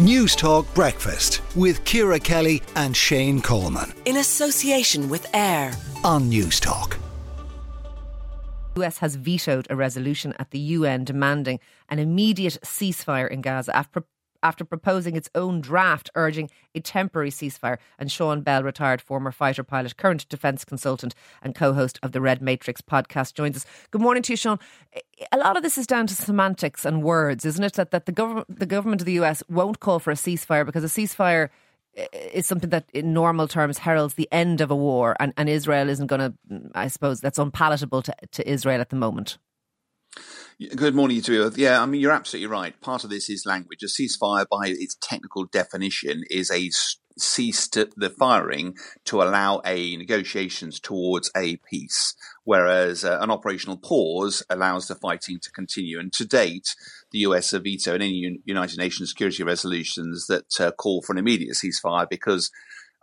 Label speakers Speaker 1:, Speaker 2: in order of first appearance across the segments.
Speaker 1: Newstalk Breakfast with Ciara Kelly and Shane Coleman.
Speaker 2: In association with AIR
Speaker 1: on Newstalk.
Speaker 3: The US has vetoed a resolution at the UN demanding an immediate ceasefire in Gaza after proposing its own draft urging a temporary ceasefire. And Sean Bell, retired former fighter pilot, current defence consultant, and co host of the Red Matrix podcast, joins us. Good morning to you, Sean. A lot of this is down to semantics and words, isn't it? That, that the, government, the government of the US won't call for a ceasefire because a ceasefire eh, is something that in normal terms heralds the end of a war and, and Israel isn't going to I suppose that's unpalatable to, to Israel at the moment.
Speaker 4: Good morning you. Yeah, I mean, you're absolutely right. Part of this is language. A ceasefire, by its technical definition, is a cease to the firing to allow a negotiations towards a peace, whereas uh, an operational pause allows the fighting to continue. And to date, the US have vetoed any United Nations security resolutions that uh, call for an immediate ceasefire because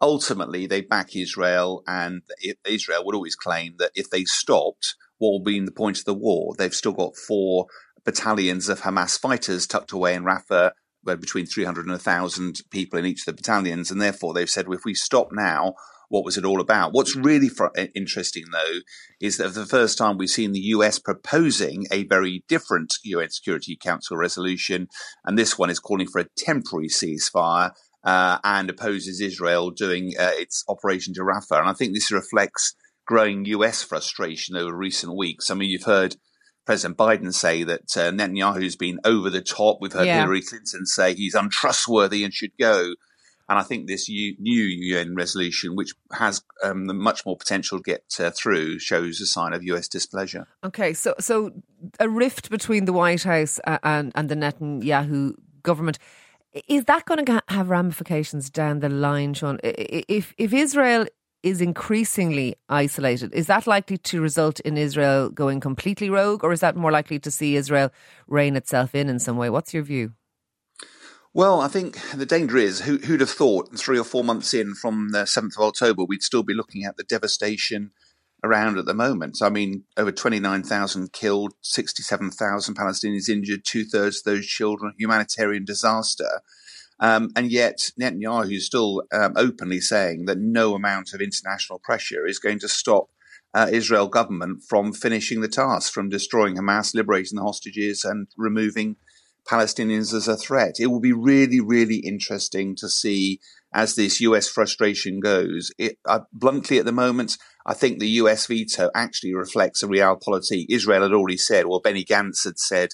Speaker 4: ultimately they back Israel, and Israel would always claim that if they stopped what will be the point of the war. They've still got four battalions of Hamas fighters tucked away in Rafah, between 300 and 1,000 people in each of the battalions. And therefore, they've said, well, if we stop now, what was it all about? What's really fr- interesting, though, is that for the first time we've seen the US proposing a very different UN Security Council resolution, and this one is calling for a temporary ceasefire uh, and opposes Israel doing uh, its operation to Rafah. And I think this reflects growing US frustration over recent weeks. I mean, you've heard President Biden say that uh, Netanyahu's been over the top. We've heard yeah. Hillary Clinton say he's untrustworthy and should go. And I think this U- new UN resolution, which has um, much more potential to get uh, through, shows a sign of US displeasure.
Speaker 3: Okay, so so a rift between the White House and and the Netanyahu government is that going to have ramifications down the line, Sean? If if Israel is increasingly isolated. Is that likely to result in Israel going completely rogue, or is that more likely to see Israel rein itself in in some way? What's your view?
Speaker 4: Well, I think the danger is who, would have thought three or four months in from the 7th of October, we'd still be looking at the devastation around at the moment. I mean, over 29,000 killed, 67,000 Palestinians injured, two thirds of those children, humanitarian disaster. Um, and yet Netanyahu is still um, openly saying that no amount of international pressure is going to stop uh, Israel government from finishing the task, from destroying Hamas, liberating the hostages, and removing Palestinians as a threat. It will be really, really interesting to see as this US frustration goes. It, uh, bluntly, at the moment, I think the US veto actually reflects a real realpolitik. Israel had already said, well, Benny Gantz had said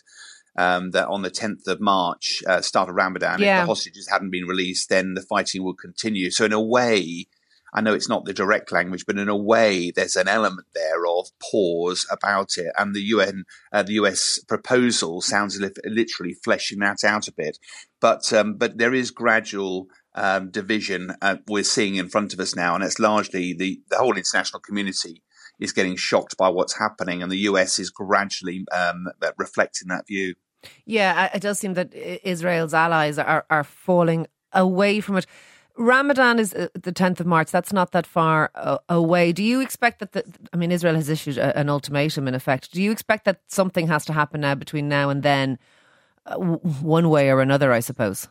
Speaker 4: um, that on the 10th of March, uh, start of Ramadan, yeah. if the hostages hadn't been released, then the fighting would continue. So in a way, I know it's not the direct language, but in a way, there's an element there of pause about it. And the UN, uh, the US proposal sounds literally fleshing that out a bit. But, um, but there is gradual um, division uh, we're seeing in front of us now, and it's largely the, the whole international community is getting shocked by what's happening, and the US is gradually um, reflecting that view.
Speaker 3: Yeah, it does seem that Israel's allies are, are falling away from it. Ramadan is uh, the 10th of March. That's not that far uh, away. Do you expect that, the, I mean, Israel has issued an ultimatum in effect. Do you expect that something has to happen now between now and then, uh, one way or another, I suppose?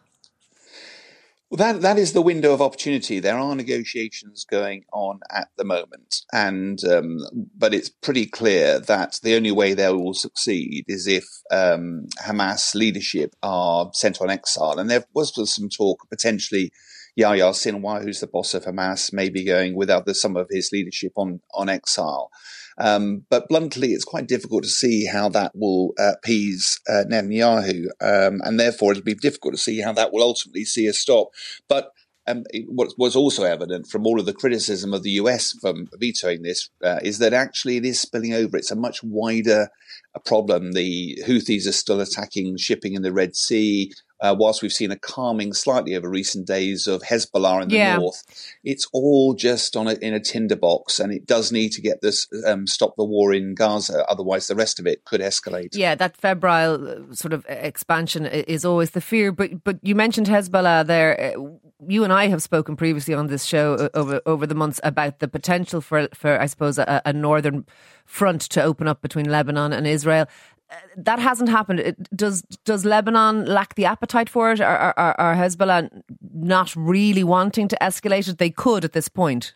Speaker 4: Well, that that is the window of opportunity. There are negotiations going on at the moment, and um, but it's pretty clear that the only way they will succeed is if um, Hamas leadership are sent on exile. And there was some talk potentially Yahya Sinwar, who's the boss of Hamas, may be going with other some of his leadership on on exile. Um, but bluntly, it's quite difficult to see how that will appease uh, Netanyahu, um, and therefore it'll be difficult to see how that will ultimately see a stop. But um, what was also evident from all of the criticism of the US from vetoing this uh, is that actually it is spilling over. It's a much wider uh, problem. The Houthis are still attacking shipping in the Red Sea uh, whilst we've seen a calming slightly over recent days of Hezbollah in the yeah. north, it's all just on a, in a tinderbox, and it does need to get this um, stop the war in Gaza. Otherwise, the rest of it could escalate.
Speaker 3: Yeah, that febrile uh, sort of expansion is always the fear. But but you mentioned Hezbollah there. Uh, you and I have spoken previously on this show uh, over over the months about the potential for for I suppose a, a northern front to open up between Lebanon and Israel that hasn't happened. It- Does does Lebanon lack the appetite for it? Are, are, are Hezbollah not really wanting to escalate it? They could at this point.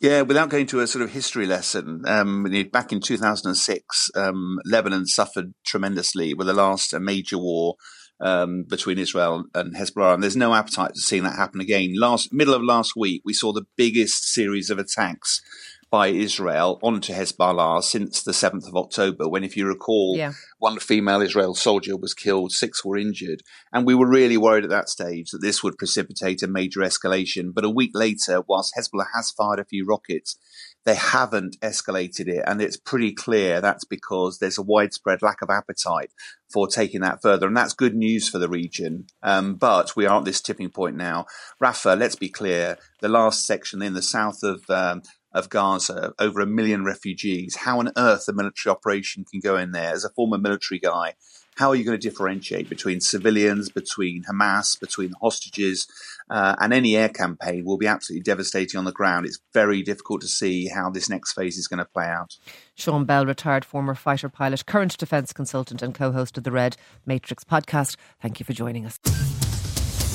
Speaker 4: Yeah, without going to a sort of history lesson, um, back in 2006, um, Lebanon suffered tremendously with the last uh, major war um, between Israel and Hezbollah, and there's no appetite to seeing that happen again. Last middle of last week, we saw the biggest series of attacks by Israel onto Hezbollah since the 7th of October, when, if you recall,
Speaker 3: Yeah.
Speaker 4: one female Israel soldier was killed, six were injured. And we were really worried at that stage that this would precipitate a major escalation. But a week later, whilst Hezbollah has fired a few rockets, they haven't escalated it. And it's pretty clear that's because there's a widespread lack of appetite for taking that further. And that's good news for the region. Um, but we are at this tipping point now. Rafah, let's be clear, the last section in the south of um, of Gaza, over a million refugees. How on earth a military operation can go in there? As a former military guy, how are you going to differentiate between civilians, between Hamas, between hostages, uh, and any air campaign will be absolutely devastating on the ground. It's very difficult to see how this next phase is going to play out.
Speaker 3: Sean Bell, retired former fighter pilot, current defence consultant, and co-host of the Red Matrix podcast. Thank you for joining us.